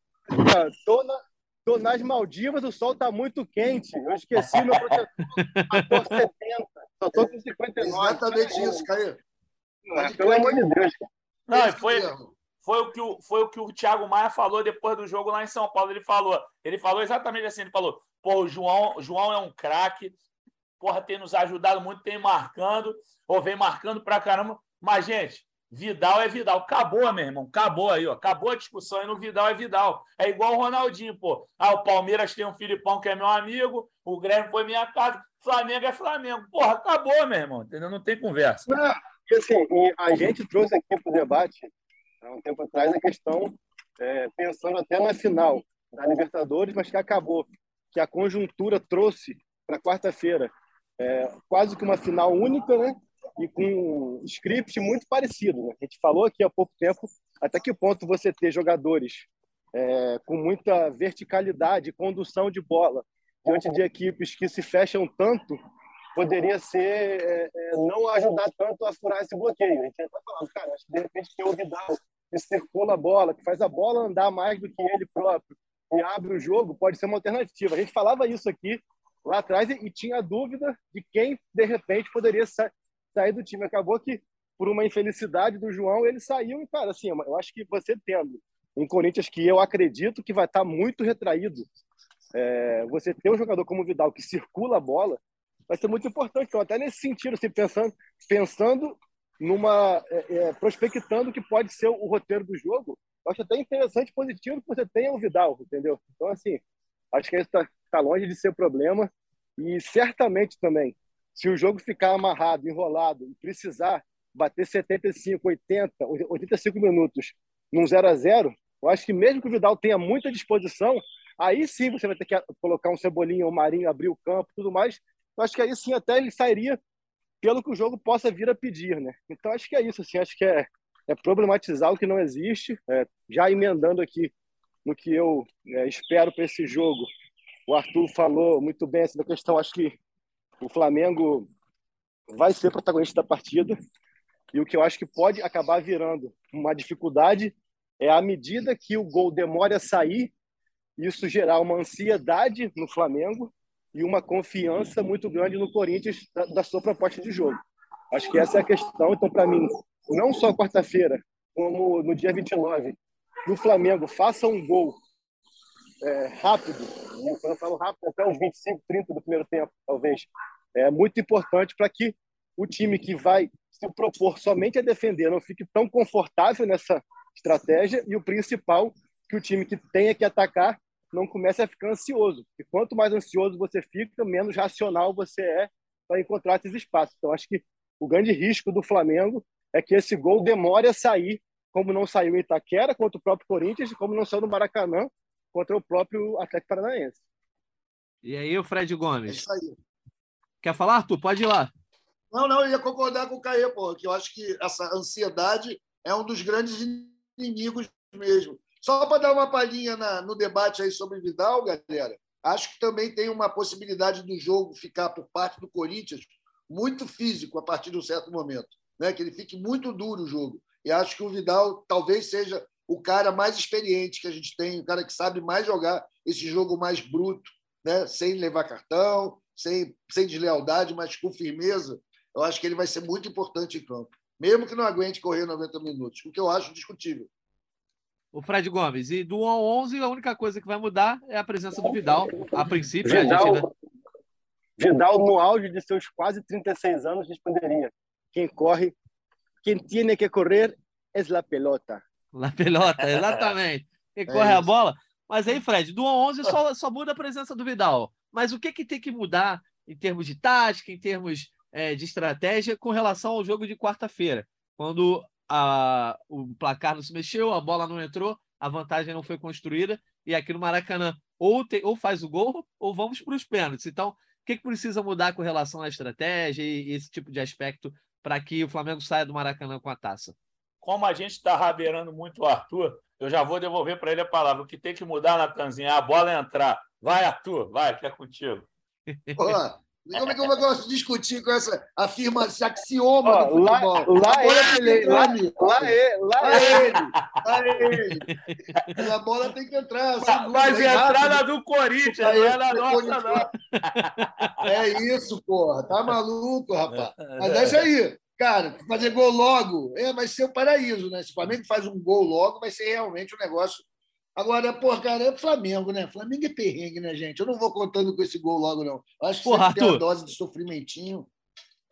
Tô, na, tô nas Maldivas, o sol tá muito quente. Eu esqueci meu protetor. tô 70. Só tô com 59. Exatamente isso, Caio. Pelo amor de Deus. Não, foi, foi o que o, foi o que o Thiago Maia falou depois do jogo lá em São Paulo. Ele falou, ele falou exatamente assim, ele falou: Pô, o João, João é um craque, porra, tem nos ajudado muito, tem marcando, ou vem marcando pra caramba. Mas, gente, Vidal é Vidal. Acabou, meu irmão. Acabou aí, ó. Acabou a discussão aí no Vidal é Vidal. É igual o Ronaldinho, pô. Ah, o Palmeiras tem um Filipão que é meu amigo, o Grêmio foi minha casa, Flamengo é Flamengo. Porra, acabou, meu irmão. Entendeu? Não tem conversa. Não, assim, a gente trouxe aqui para o debate, há um tempo atrás, a questão, é, pensando até na final da Libertadores, mas que acabou que a conjuntura trouxe para quarta-feira. É, quase que uma final única, né? E com um script muito parecido. Né? A gente falou aqui há pouco tempo até que ponto você ter jogadores é, com muita verticalidade, condução de bola, diante de equipes que se fecham tanto, poderia ser é, é não ajudar tanto a furar esse bloqueio. A gente está falando, cara, acho que de repente tem o Vidal que circula a bola, que faz a bola andar mais do que ele próprio, e abre o jogo, pode ser uma alternativa. A gente falava isso aqui lá atrás e, e tinha dúvida de quem, de repente, poderia sa sair do time. Acabou que, por uma infelicidade do João, ele saiu e, cara, assim, eu acho que você tendo um Corinthians que eu acredito que vai estar muito retraído, é, você ter um jogador como o Vidal que circula a bola, vai ser muito importante. Então, até nesse sentido, assim, pensando, pensando numa. É, é, prospectando que pode ser o roteiro do jogo, eu acho até interessante positivo que você tenha o Vidal, entendeu? Então, assim, acho que isso está tá longe de ser problema. E certamente também, se o jogo ficar amarrado, enrolado e precisar bater 75, 80, 85 minutos num 0 a 0 eu acho que mesmo que o Vidal tenha muita disposição, aí sim você vai ter que colocar um Cebolinha, um Marinho, abrir o campo tudo mais. Eu acho que aí sim até ele sairia pelo que o jogo possa vir a pedir, né? Então acho que é isso, assim, acho que é é problematizar o que não existe. É, já emendando aqui no que eu é, espero para esse jogo, o Arthur falou muito bem essa questão. Acho que O Flamengo vai ser protagonista da partida. E o que eu acho que pode acabar virando uma dificuldade é à medida que o gol demora a sair, isso gerar uma ansiedade no Flamengo e uma confiança muito grande no Corinthians da, da sua proposta de jogo. Acho que essa é a questão. Então, para mim, não só quarta-feira, como no dia 29, no Flamengo faça um gol é, rápido, e quando eu falo rápido, até os 25, 30 do primeiro tempo, talvez, é muito importante para que o time que vai se propor somente a defender não fique tão confortável nessa estratégia e o principal, que o time que tenha que atacar não comece a ficar ansioso. E quanto mais ansioso você fica, menos racional você é para encontrar esses espaços. Então, acho que o grande risco do Flamengo é que esse gol demore a sair, como não saiu em Itaquera contra o próprio Corinthians, como não saiu no Maracanã contra o próprio Atlético Paranaense. E aí, o Fred Gomes? É isso aí. Quer falar, Arthur? Pode ir lá. Não, não, eu ia concordar com o Caê, pô, que eu acho que essa ansiedade é um dos grandes inimigos mesmo. Só para dar uma palhinha na, no debate aí sobre Vidal, galera, acho que também tem uma possibilidade do jogo ficar por parte do Corinthians muito físico a partir de um certo momento, né? que ele fique muito duro o jogo. E acho que o Vidal talvez seja o cara mais experiente que a gente tem, o cara que sabe mais jogar esse jogo mais bruto, né? sem levar cartão, sem, sem deslealdade, mas com firmeza. Eu acho que ele vai ser muito importante em campo, mesmo que não aguente correr 90 minutos, o que eu acho discutível. O Fred Gomes, e do 1 ao 11, a única coisa que vai mudar é a presença do Vidal. A princípio, Vidal, a gente... Vidal, no auge de seus quase 36 anos, responderia: quem corre, quem tem que correr é a pelota. La pelota, exatamente. Quem é corre isso. a bola. Mas aí, Fred, do 11 só, só muda a presença do Vidal. Mas o que, que tem que mudar em termos de tática, em termos é, de estratégia, com relação ao jogo de quarta-feira? Quando a, o placar não se mexeu, a bola não entrou, a vantagem não foi construída, e aqui no Maracanã ou, tem, ou faz o gol ou vamos para os pênaltis. Então, o que, que precisa mudar com relação à estratégia e, e esse tipo de aspecto para que o Flamengo saia do Maracanã com a taça? Como a gente está rabeirando muito o Arthur, eu já vou devolver para ele a palavra. O que tem que mudar, Natanzinho, é a bola entrar. Vai, Arthur, vai, que é contigo. Olá. Como é que eu vou discutir com essa afirma, esse axioma oh, do futebol? Lá, lá, ele, lá, lá, é, lá, é ele, lá ele. A bola tem que entrar. Mas, mas entrar na do Corinthians, não é na nossa, não. É isso, porra. Tá maluco, rapaz. Mas é isso aí. Cara, fazer gol logo é, vai ser o paraíso, né? Se o Flamengo faz um gol logo, vai ser realmente um negócio Agora, pô, cara, é Flamengo, né? Flamengo é perrengue, né, gente? Eu não vou contando com esse gol logo, não. Acho que porra, tem uma dose de sofrimentinho.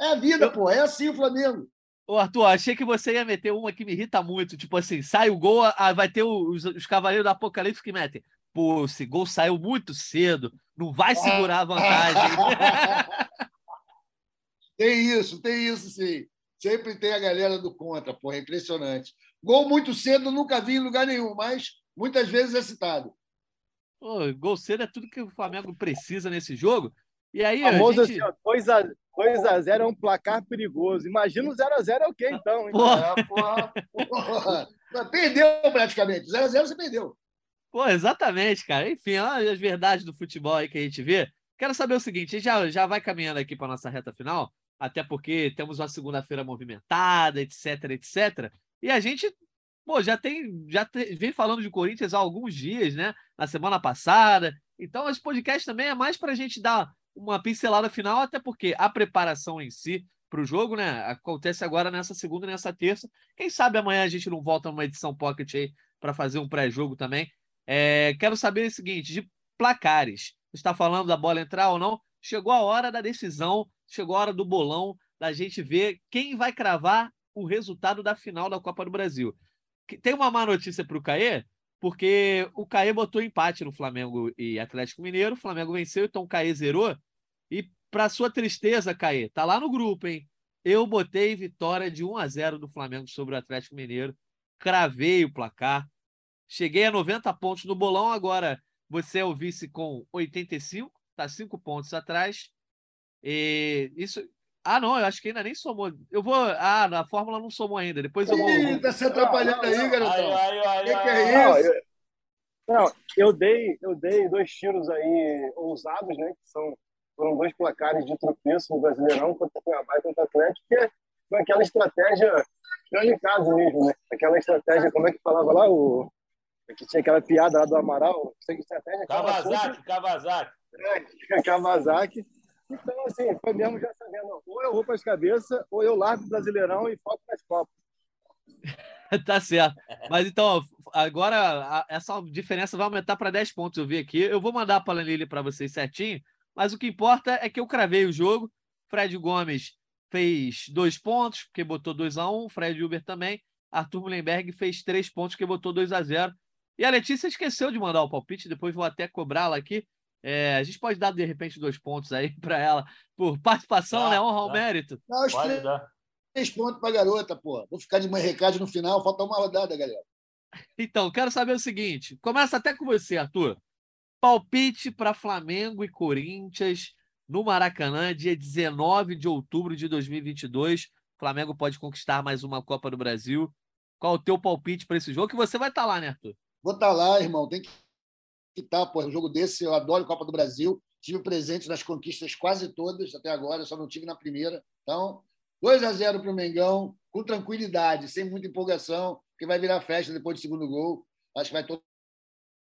É a vida, eu... pô. É assim o Flamengo. Ô, Arthur, achei que você ia meter uma que me irrita muito. Tipo assim, sai o gol, ah, vai ter os, os Cavaleiros do Apocalipse que metem. Pô, esse gol saiu muito cedo. Não vai segurar a vantagem. tem isso, tem isso, sim. Sempre tem a galera do contra, pô. É impressionante. Gol muito cedo, nunca vi em lugar nenhum, mas muitas vezes é citado. Pô, gol cedo é tudo que o Flamengo precisa nesse jogo. E aí, famoso a gente... assim, 2x0 é um placar perigoso. Imagina o 0x0 é o quê, então? Hein? Porra. É, porra, porra. Perdeu praticamente. 0x0 você perdeu. Pô, exatamente, cara. Enfim, as verdades do futebol aí que a gente vê. Quero saber o seguinte, já, já vai caminhando aqui para nossa reta final, até porque temos uma segunda-feira movimentada, etc, etc. E a gente pô, já tem, já vem falando de Corinthians há alguns dias, né? Na semana passada. Então, esse podcast também é mais para a gente dar uma pincelada final, até porque a preparação em si para o jogo, né? Acontece agora nessa segunda e nessa terça. Quem sabe amanhã a gente não volta numa edição pocket aí para fazer um pré-jogo também. É, quero saber o seguinte: de placares. Está falando da bola entrar ou não? Chegou a hora da decisão, chegou a hora do bolão, da gente ver quem vai cravar o resultado da final da Copa do Brasil. Tem uma má notícia para o Caê, porque o Caê botou empate no Flamengo e Atlético Mineiro, o Flamengo venceu, então o Caê zerou. E para sua tristeza, Caê, tá lá no grupo, hein? Eu botei vitória de 1 a 0 do Flamengo sobre o Atlético Mineiro, cravei o placar, cheguei a 90 pontos no bolão, agora você é o vice com 85, tá 5 pontos atrás. E isso ah, não, eu acho que ainda nem somou. Eu vou. Ah, na Fórmula não somou ainda. Depois eu vou. Ih, tá se atrapalhando aí, garotão. Ai, que, que é não, isso? Eu, não, eu dei, eu dei dois tiros aí ousados, né? Que são foram dois placares de tropeço no Brasileirão contra o Cuiabá e contra o Atlético, que foi aquela estratégia casa mesmo, né? Aquela estratégia, como é que falava lá? O, que tinha aquela piada lá do Amaral. Estratégia, Kawasaki, Kawasaki. É, Kawasaki. Então, assim, foi mesmo já sabendo, ou eu vou para as cabeças, ou eu largo o Brasileirão e foco nas Copas. tá certo. Mas então, agora essa diferença vai aumentar para 10 pontos, eu vi aqui. Eu vou mandar a planilha para vocês certinho, mas o que importa é que eu cravei o jogo. Fred Gomes fez dois pontos, porque botou 2 a 1 um, Fred Uber também. Arthur Mullenberg fez três pontos, que botou 2 a 0 E a Letícia esqueceu de mandar o palpite, depois vou até cobrá-la aqui. É, a gente pode dar, de repente, dois pontos aí para ela por participação, né? Honra ao mérito. Não, pode dar. Três pontos para a garota, pô. Vou ficar de mãe recado no final, falta uma rodada, galera. Então, quero saber o seguinte: começa até com você, Arthur. Palpite para Flamengo e Corinthians no Maracanã, dia 19 de outubro de 2022. O Flamengo pode conquistar mais uma Copa do Brasil. Qual o teu palpite para esse jogo? Que você vai estar tá lá, né, Arthur? Vou estar tá lá, irmão. Tem que estar, pô. Um jogo desse, eu adoro Copa do Brasil. Tive presente nas conquistas quase todas até agora, só não tive na primeira. Então, 2 a 0 para o Mengão, com tranquilidade, sem muita empolgação, que vai virar festa depois do segundo gol. Acho que vai todo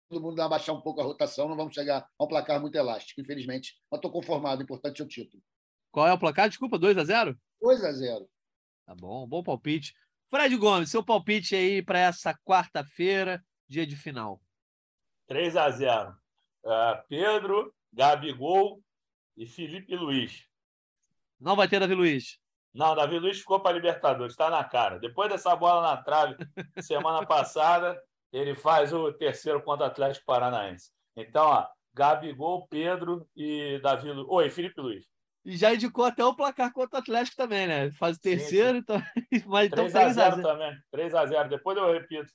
todo mundo abaixar um pouco a rotação, não vamos chegar a um placar muito elástico, infelizmente. Mas estou conformado, importante é o título. Qual é o placar? Desculpa, 2 a 0 2 a 0 Tá bom, bom palpite. Fred Gomes, seu palpite aí para essa quarta-feira, dia de final. 3 a 0 uh, Pedro, Gabigol e Felipe Luiz. Não vai ter Davi Luiz. Não, Davi Luiz ficou para Libertadores, está na cara. Depois dessa bola na trave semana passada, ele faz o terceiro contra o Atlético Paranaense. Então, ó, Gabigol, Pedro e Davi Luiz. Oi, Felipe Luiz. E já indicou até o placar contra o Atlético também, né? Faz o terceiro, sim, sim. então. Mas, 3 então, 3 a 0 também. 3 a 0 Depois eu repito.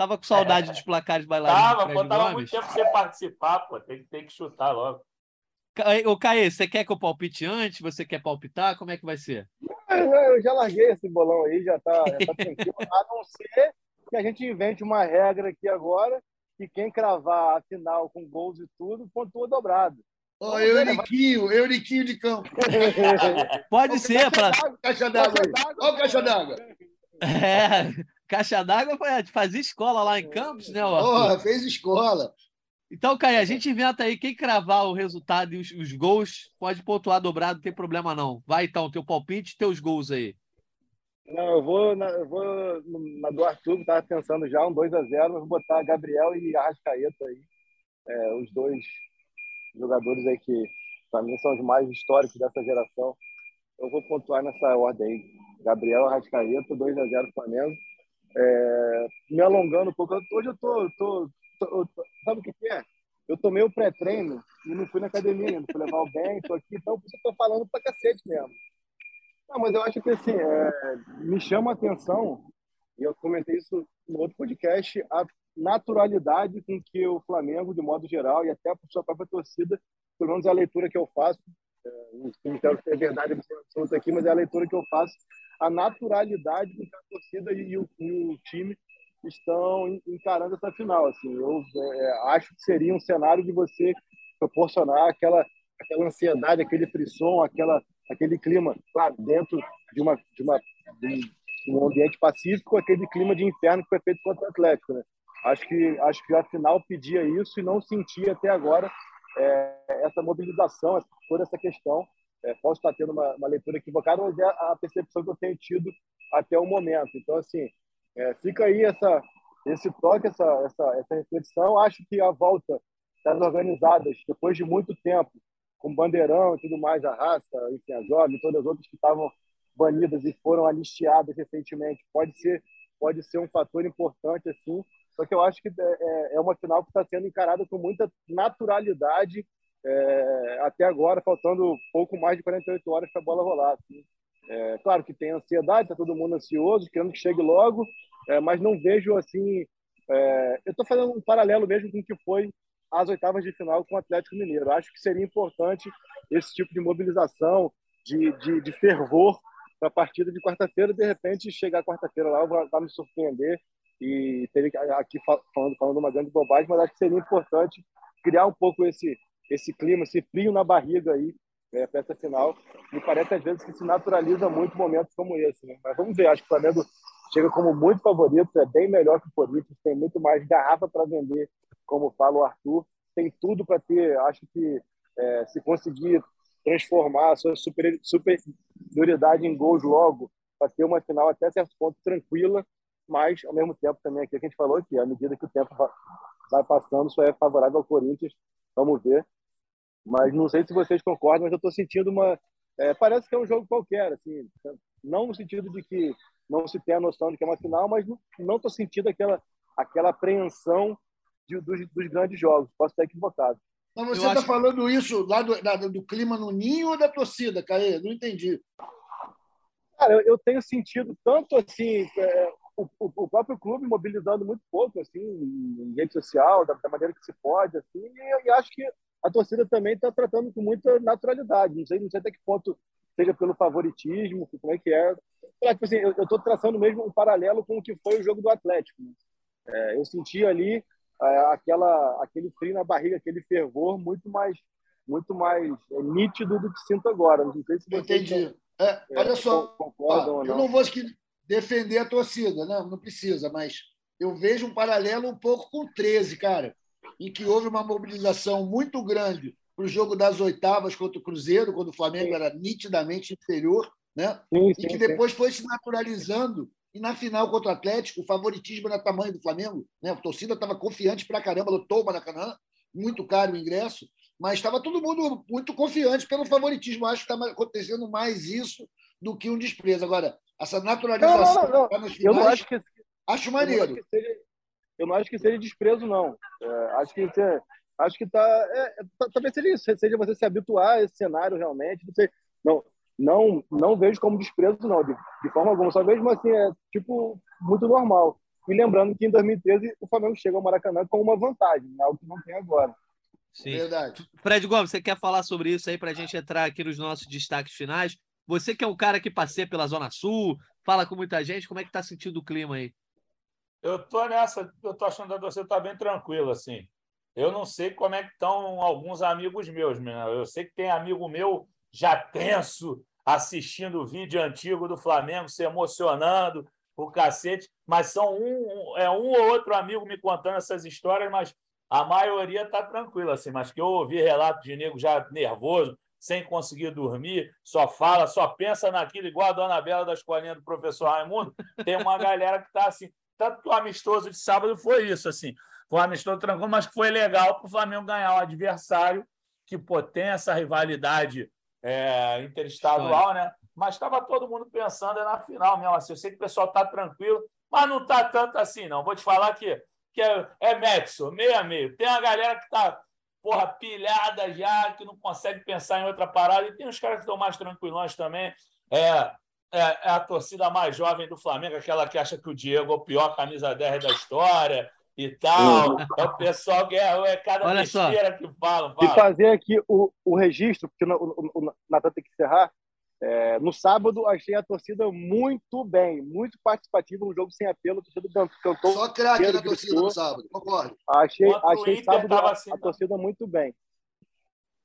Tava com saudade é. dos placares bailarinos. Tava, pô, tava muito tempo sem participar, pô. Tem, tem que chutar logo. Ô, Caê, você quer que eu palpite antes? Você quer palpitar? Como é que vai ser? Eu já larguei esse bolão aí, já tá, já tá tranquilo. a não ser que a gente invente uma regra aqui agora que quem cravar a final com gols e tudo, pontua dobrado. Ó, oh, Euriquinho, Euriquinho de campo. Pode ser. Caixa pra... Caixa d'água aí. Olha o caixa d'água. É, caixa d'água fazia escola lá em Campos, né? Porra, fez escola. Então, Caio, a gente inventa aí, quem cravar o resultado e os, os, gols, pode pontuar dobrado, não tem problema não. Vai então, teu palpite e teus gols aí. Não, eu vou na, eu vou na do Arthur, estava pensando já um 2 a 0 vou botar Gabriel e Arrascaeta aí. É, os dois jogadores aí que, para mim, são os mais históricos dessa geração. Eu vou pontuar nessa ordem aí. Gabriel, Arrascaeta, 2 a 0 Flamengo. É, me alongando um pouco. Hoje eu tô, tô, tô, tô sabe o que, que é? Eu tomei o pré-treino e não fui na academia ainda, fui levar o bem, tô aqui, então por isso eu tô falando pra cacete mesmo. Não, mas eu acho que assim, é, me chama a atenção, e eu comentei isso no outro podcast, a naturalidade com que o Flamengo, de modo geral, e até a sua própria torcida, pelo menos é a leitura que eu faço, é, não quero ter verdade absoluta aqui, mas é a leitura que eu faço, a naturalidade com que a torcida e o, e o time estão encarando essa final. Assim, eu é, acho que seria um cenário de você proporcionar aquela, aquela ansiedade, aquele frisson, aquela aquele clima, claro, dentro de, uma, de, uma, de um ambiente pacífico, aquele clima de inferno que foi feito contra o Atlético. Né? Acho, que, acho que a final pedia isso e não sentia até agora é, essa mobilização, toda essa questão. É, posso estar tendo uma, uma, leitura equivocada, mas é a percepção que eu tenho tido até o momento. Então, assim, é, fica aí essa, esse toque, essa, essa, essa reflexão. Acho que a volta das organizadas, depois de muito tempo, com Bandeirão e tudo mais, a raça, enfim, a Jovem, todas as outras que estavam banidas e foram anistiadas recentemente, pode ser, pode ser um fator importante, assim. Só que eu acho que é, é, é uma final que está sendo encarada com muita naturalidade é, até agora, faltando pouco mais de 48 horas para a bola rolar. Assim. É, claro que tem ansiedade, está todo mundo ansioso, querendo que chegue logo, é, mas não vejo assim. É, eu estou fazendo um paralelo mesmo com o que foi às oitavas de final com o Atlético Mineiro. Acho que seria importante esse tipo de mobilização, de, de, de fervor para a partida de quarta-feira. De repente, chegar quarta-feira lá vai, me surpreender e teria aqui falando, falando uma grande bobagem, mas acho que seria importante criar um pouco esse esse clima, esse frio na barriga aí é, para essa final. Me parece às vezes que se naturaliza muito momentos como esse. Né? Mas vamos ver, acho que o Flamengo chega como muito favorito, é bem melhor que o Corinthians, tem muito mais garrafa para vender, como fala o Arthur, tem tudo para ter. Acho que é, se conseguir transformar a sua super, superioridade em gols logo, para ter uma final até certo ponto tranquila, mas ao mesmo tempo também aqui a gente falou que à medida que o tempo vai passando, isso é favorável ao Corinthians. Vamos ver. Mas não sei se vocês concordam, mas eu estou sentindo uma. É, parece que é um jogo qualquer, assim, não no sentido de que não se tem a noção de que é uma final, mas não estou sentindo aquela, aquela apreensão de, dos, dos, grandes jogos. Posso estar equivocado. Mas você está acho... falando isso lá do, da, do clima no ninho ou da torcida, Caê? Não entendi. Cara, eu, eu tenho sentido tanto assim. É, o, o, próprio clube mobilizando muito pouco assim em rede social da, da maneira que se pode assim e, e acho que a torcida também está tratando com muita naturalidade. Não sei, não sei até que ponto seja pelo favoritismo, como é que é. Tipo assim, eu estou traçando mesmo um paralelo com o que foi o jogo do Atlético. Né? É, eu senti ali é, aquela, aquele frio na barriga, aquele fervor muito mais, muito mais é, nítido do que sinto agora. Não sei se você Entendi. É, olha só, ah, eu não. não vou defender a torcida, não, não precisa, mas eu vejo um paralelo um pouco com o 13, cara em que houve uma mobilização muito grande para o jogo das oitavas contra o Cruzeiro, quando o Flamengo era nitidamente inferior, né? Sim, sim, e que depois foi se naturalizando. E na final contra o Atlético, o favoritismo era tamanho do Flamengo. Né? A torcida estava confiante para caramba, lotou o Maracanã, muito caro o ingresso, mas estava todo mundo muito confiante pelo favoritismo. Acho que está acontecendo mais isso do que um desprezo. Agora, essa naturalização. Não, não, não. Finais, eu não acho que. Acho maneiro. Eu seja, eu não acho que seja desprezo, não. É, acho que você, acho que tá, é, é tá, talvez seja isso, seja você se habituar a esse cenário realmente. Você, não, não, não vejo como desprezo, não, de, de forma alguma. Só vejo, assim, é tipo muito normal. E lembrando que em 2013 o Flamengo chega ao Maracanã com uma vantagem, né, algo que não tem agora. Sim. Verdade. Fred Gomes, você quer falar sobre isso aí para a gente entrar aqui nos nossos destaques finais? Você que é um cara que passeia pela Zona Sul, fala com muita gente, como é que está sentindo o clima aí? Eu tô nessa, eu tô achando que torcida tá bem tranquila, assim. Eu não sei como é que estão alguns amigos meus, meu. Eu sei que tem amigo meu já tenso, assistindo o vídeo antigo do Flamengo, se emocionando, o cacete, mas são um, é um ou outro amigo me contando essas histórias, mas a maioria tá tranquila, assim, mas que eu ouvi relato de nego já nervoso, sem conseguir dormir, só fala, só pensa naquilo, igual a dona Bela da escolinha do professor Raimundo, tem uma galera que está assim, tanto que o amistoso de sábado foi isso, assim. Foi um amistoso tranquilo, mas foi legal para o Flamengo ganhar um adversário que pô, tem essa rivalidade é, interestadual, né? Mas estava todo mundo pensando na final mesmo. Assim. Eu sei que o pessoal está tranquilo, mas não está tanto assim, não. Vou te falar que, que é, é Metso, meio a meio. Tem uma galera que está porra, pilhada já, que não consegue pensar em outra parada, e tem os caras que estão mais tranquilões também. É, é, é, a torcida mais jovem do Flamengo, aquela que acha que o Diego é o pior camisa 10 da história e tal. É o pessoal que é, é cada Olha besteira só. que falam. Fala. E fazer aqui o, o registro, porque o, o, Natan tem que encerrar. É, no sábado, achei a torcida muito bem, muito participativa no jogo sem apelo. A torcida cantou. Só craque na torcida no sábado, concordo. Achei, achei sábado a, assim, a torcida muito bem.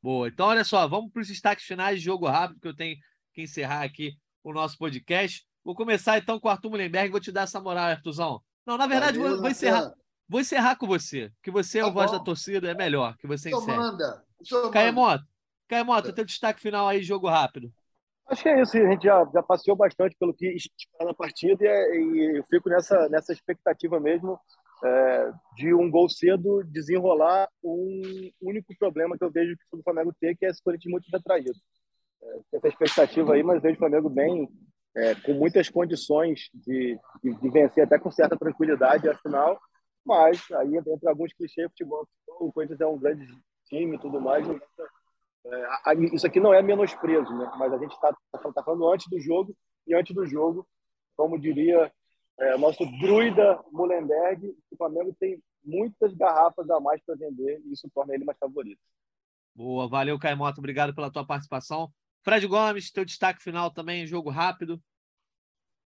Boa, então olha só, vamos para os destaques finais de jogo rápido, que eu tenho que encerrar aqui o nosso podcast. Vou começar então com o Arthur Mullenberg, vou te dar essa moral, Arthurzão. Não, na verdade, Valeu, vou, vou, encerrar. Vou encerrar com você, que você é tá o voz da torcida, é melhor que você encerre. manda. Caemoto, Caemoto, teu destaque final aí, jogo rápido. Acho que é isso, a gente já, já passeou bastante pelo que está na partida e, e, eu fico nessa, nessa expectativa mesmo é, de um gol cedo desenrolar um único problema que eu vejo que o Flamengo tem, que é esse Corinthians muito retraído essa expectativa aí, mas vejo o Flamengo bem, é, com muitas condições de, de, de, vencer até com certa tranquilidade a final, mas aí entre alguns clichês, futebol, o Corinthians é um grande time e tudo mais, é, isso aqui não é menosprezo, né? mas a gente está tá, tá falando antes do jogo, e antes do jogo, como diria é, nosso druida Mullenberg, o Flamengo tem muitas garrafas a mais para vender e isso torna ele mais favorito. Boa, valeu, Caimoto. Obrigado pela tua participação. Fred Gomes, teu destaque final também, jogo rápido.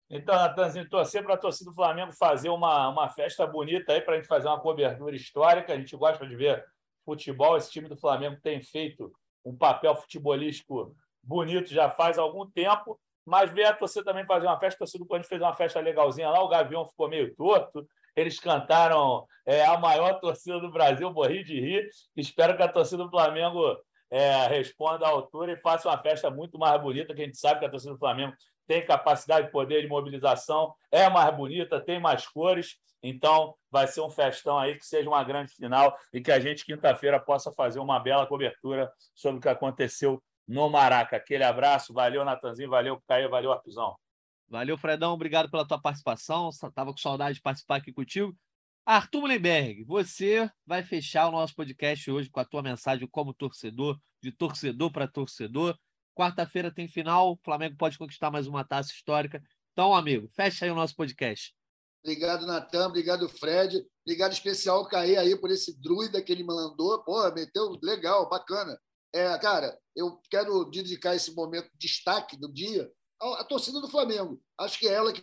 Então, Natanzinho, torcer para a torcida do Flamengo fazer uma, uma festa bonita aí para a gente fazer uma cobertura histórica. A gente gosta de ver futebol. Esse time do Flamengo tem feito um papel futebolístico bonito já faz algum tempo, mas ver a torcida também fazer uma festa, a torcida do Corinthians fez uma festa legalzinha lá, o Gavião ficou meio torto, eles cantaram é, a maior torcida do Brasil, morri de rir, espero que a torcida do Flamengo é, responda à altura e faça uma festa muito mais bonita, que a gente sabe que a torcida do Flamengo tem capacidade de poder de mobilização, é mais bonita, tem mais cores, então vai ser um festão aí que seja uma grande final e que a gente, quinta-feira, possa fazer uma bela cobertura sobre o que aconteceu no Maraca. Aquele abraço, valeu, Natanzinho, valeu, Caio, valeu, Artuzão. Valeu, Fredão, obrigado pela tua participação, estava com saudade de participar aqui contigo. Arthur Mullenberg, você vai fechar o nosso podcast hoje com a tua mensagem como torcedor, de torcedor para torcedor. Quarta-feira tem final, o Flamengo pode conquistar mais uma taça histórica. Então, amigo, fecha aí o nosso podcast. Obrigado, Natan. Obrigado, Fred. Obrigado especial, Caí, aí, por esse druida que ele mandou. Pô, meteu legal, bacana. É, cara, eu quero dedicar esse momento de destaque do dia à torcida do Flamengo. Acho que é ela que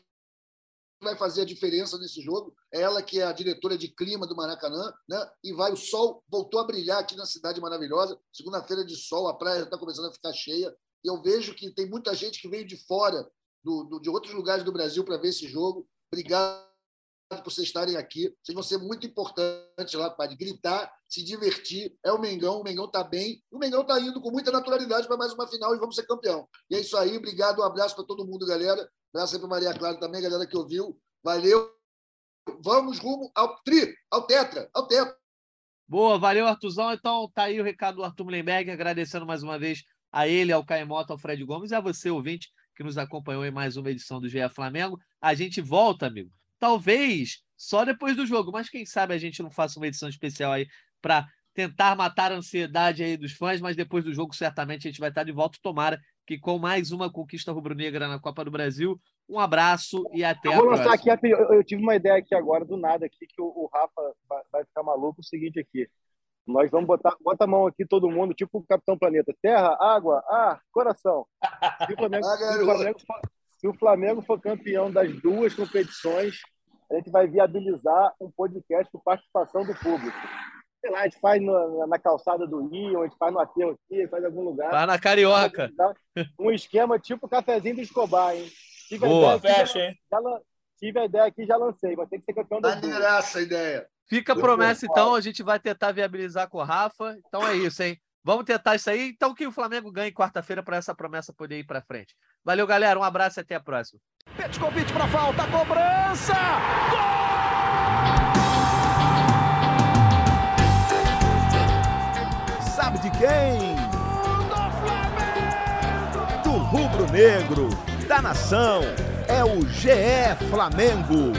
vai fazer a diferença nesse jogo. É ela que é a diretora de clima do Maracanã, né? E vai o sol voltou a brilhar aqui na cidade maravilhosa. Segunda-feira de sol, a praia já está começando a ficar cheia eu vejo que tem muita gente que veio de fora, do, do de outros lugares do Brasil, para ver esse jogo. Obrigado por vocês estarem aqui. Vocês vão ser muito importantes lá para gritar, se divertir. É o Mengão, o Mengão está bem. O Mengão está indo com muita naturalidade para mais uma final e vamos ser campeão. E é isso aí. Obrigado, um abraço para todo mundo, galera. Um abraço aí para Maria Clara também, galera que ouviu. Valeu. Vamos rumo ao tri, ao tetra, ao tetra. Boa, valeu, Artuzão. Então, tá aí o recado do Arthur Mullenberg, agradecendo mais uma vez a ele, ao Caemota, ao Fred Gomes e a você, ouvinte, que nos acompanhou em mais uma edição do GE Flamengo. A gente volta, amigo. Talvez só depois do jogo, mas quem sabe a gente não faça uma edição especial aí para tentar matar a ansiedade aí dos fãs, mas depois do jogo certamente a gente vai estar de volta. Tomara que com mais uma conquista rubro-negra na Copa do Brasil. Um abraço e até eu a próxima. Aqui, eu, eu, tive uma ideia aqui agora, do nada, aqui, que o, o Rafa vai, vai ficar maluco. O seguinte aqui. Nós vamos botar, bota a mão aqui todo mundo, tipo o Capitão Planeta. Terra, água, ar, coração. Se o Flamengo, ah, se o Flamengo, for, se o Flamengo for campeão das duas competições, a gente vai viabilizar um podcast com participação do público. Sei lá, a gente faz no, na calçada do Rio, a gente faz no aterro aqui, faz em algum lugar. Vai na Carioca. Um esquema tipo cafezinho do Escobar, hein? Tive Boa, fecha, hein? Já, tive a ideia aqui já lancei. Vai ter que ser campeão das duas. a ideia. Fica a promessa, então. A gente vai tentar viabilizar com o Rafa. Então é isso, hein? Vamos tentar isso aí. Então que o Flamengo ganhe quarta-feira para essa promessa poder ir para frente. Valeu, galera. Um abraço e até a próxima. Convite para falta, cobrança! Gol! Sabe de quem? Do Flamengo! Do rubro-negro, da nação. É o GE Flamengo.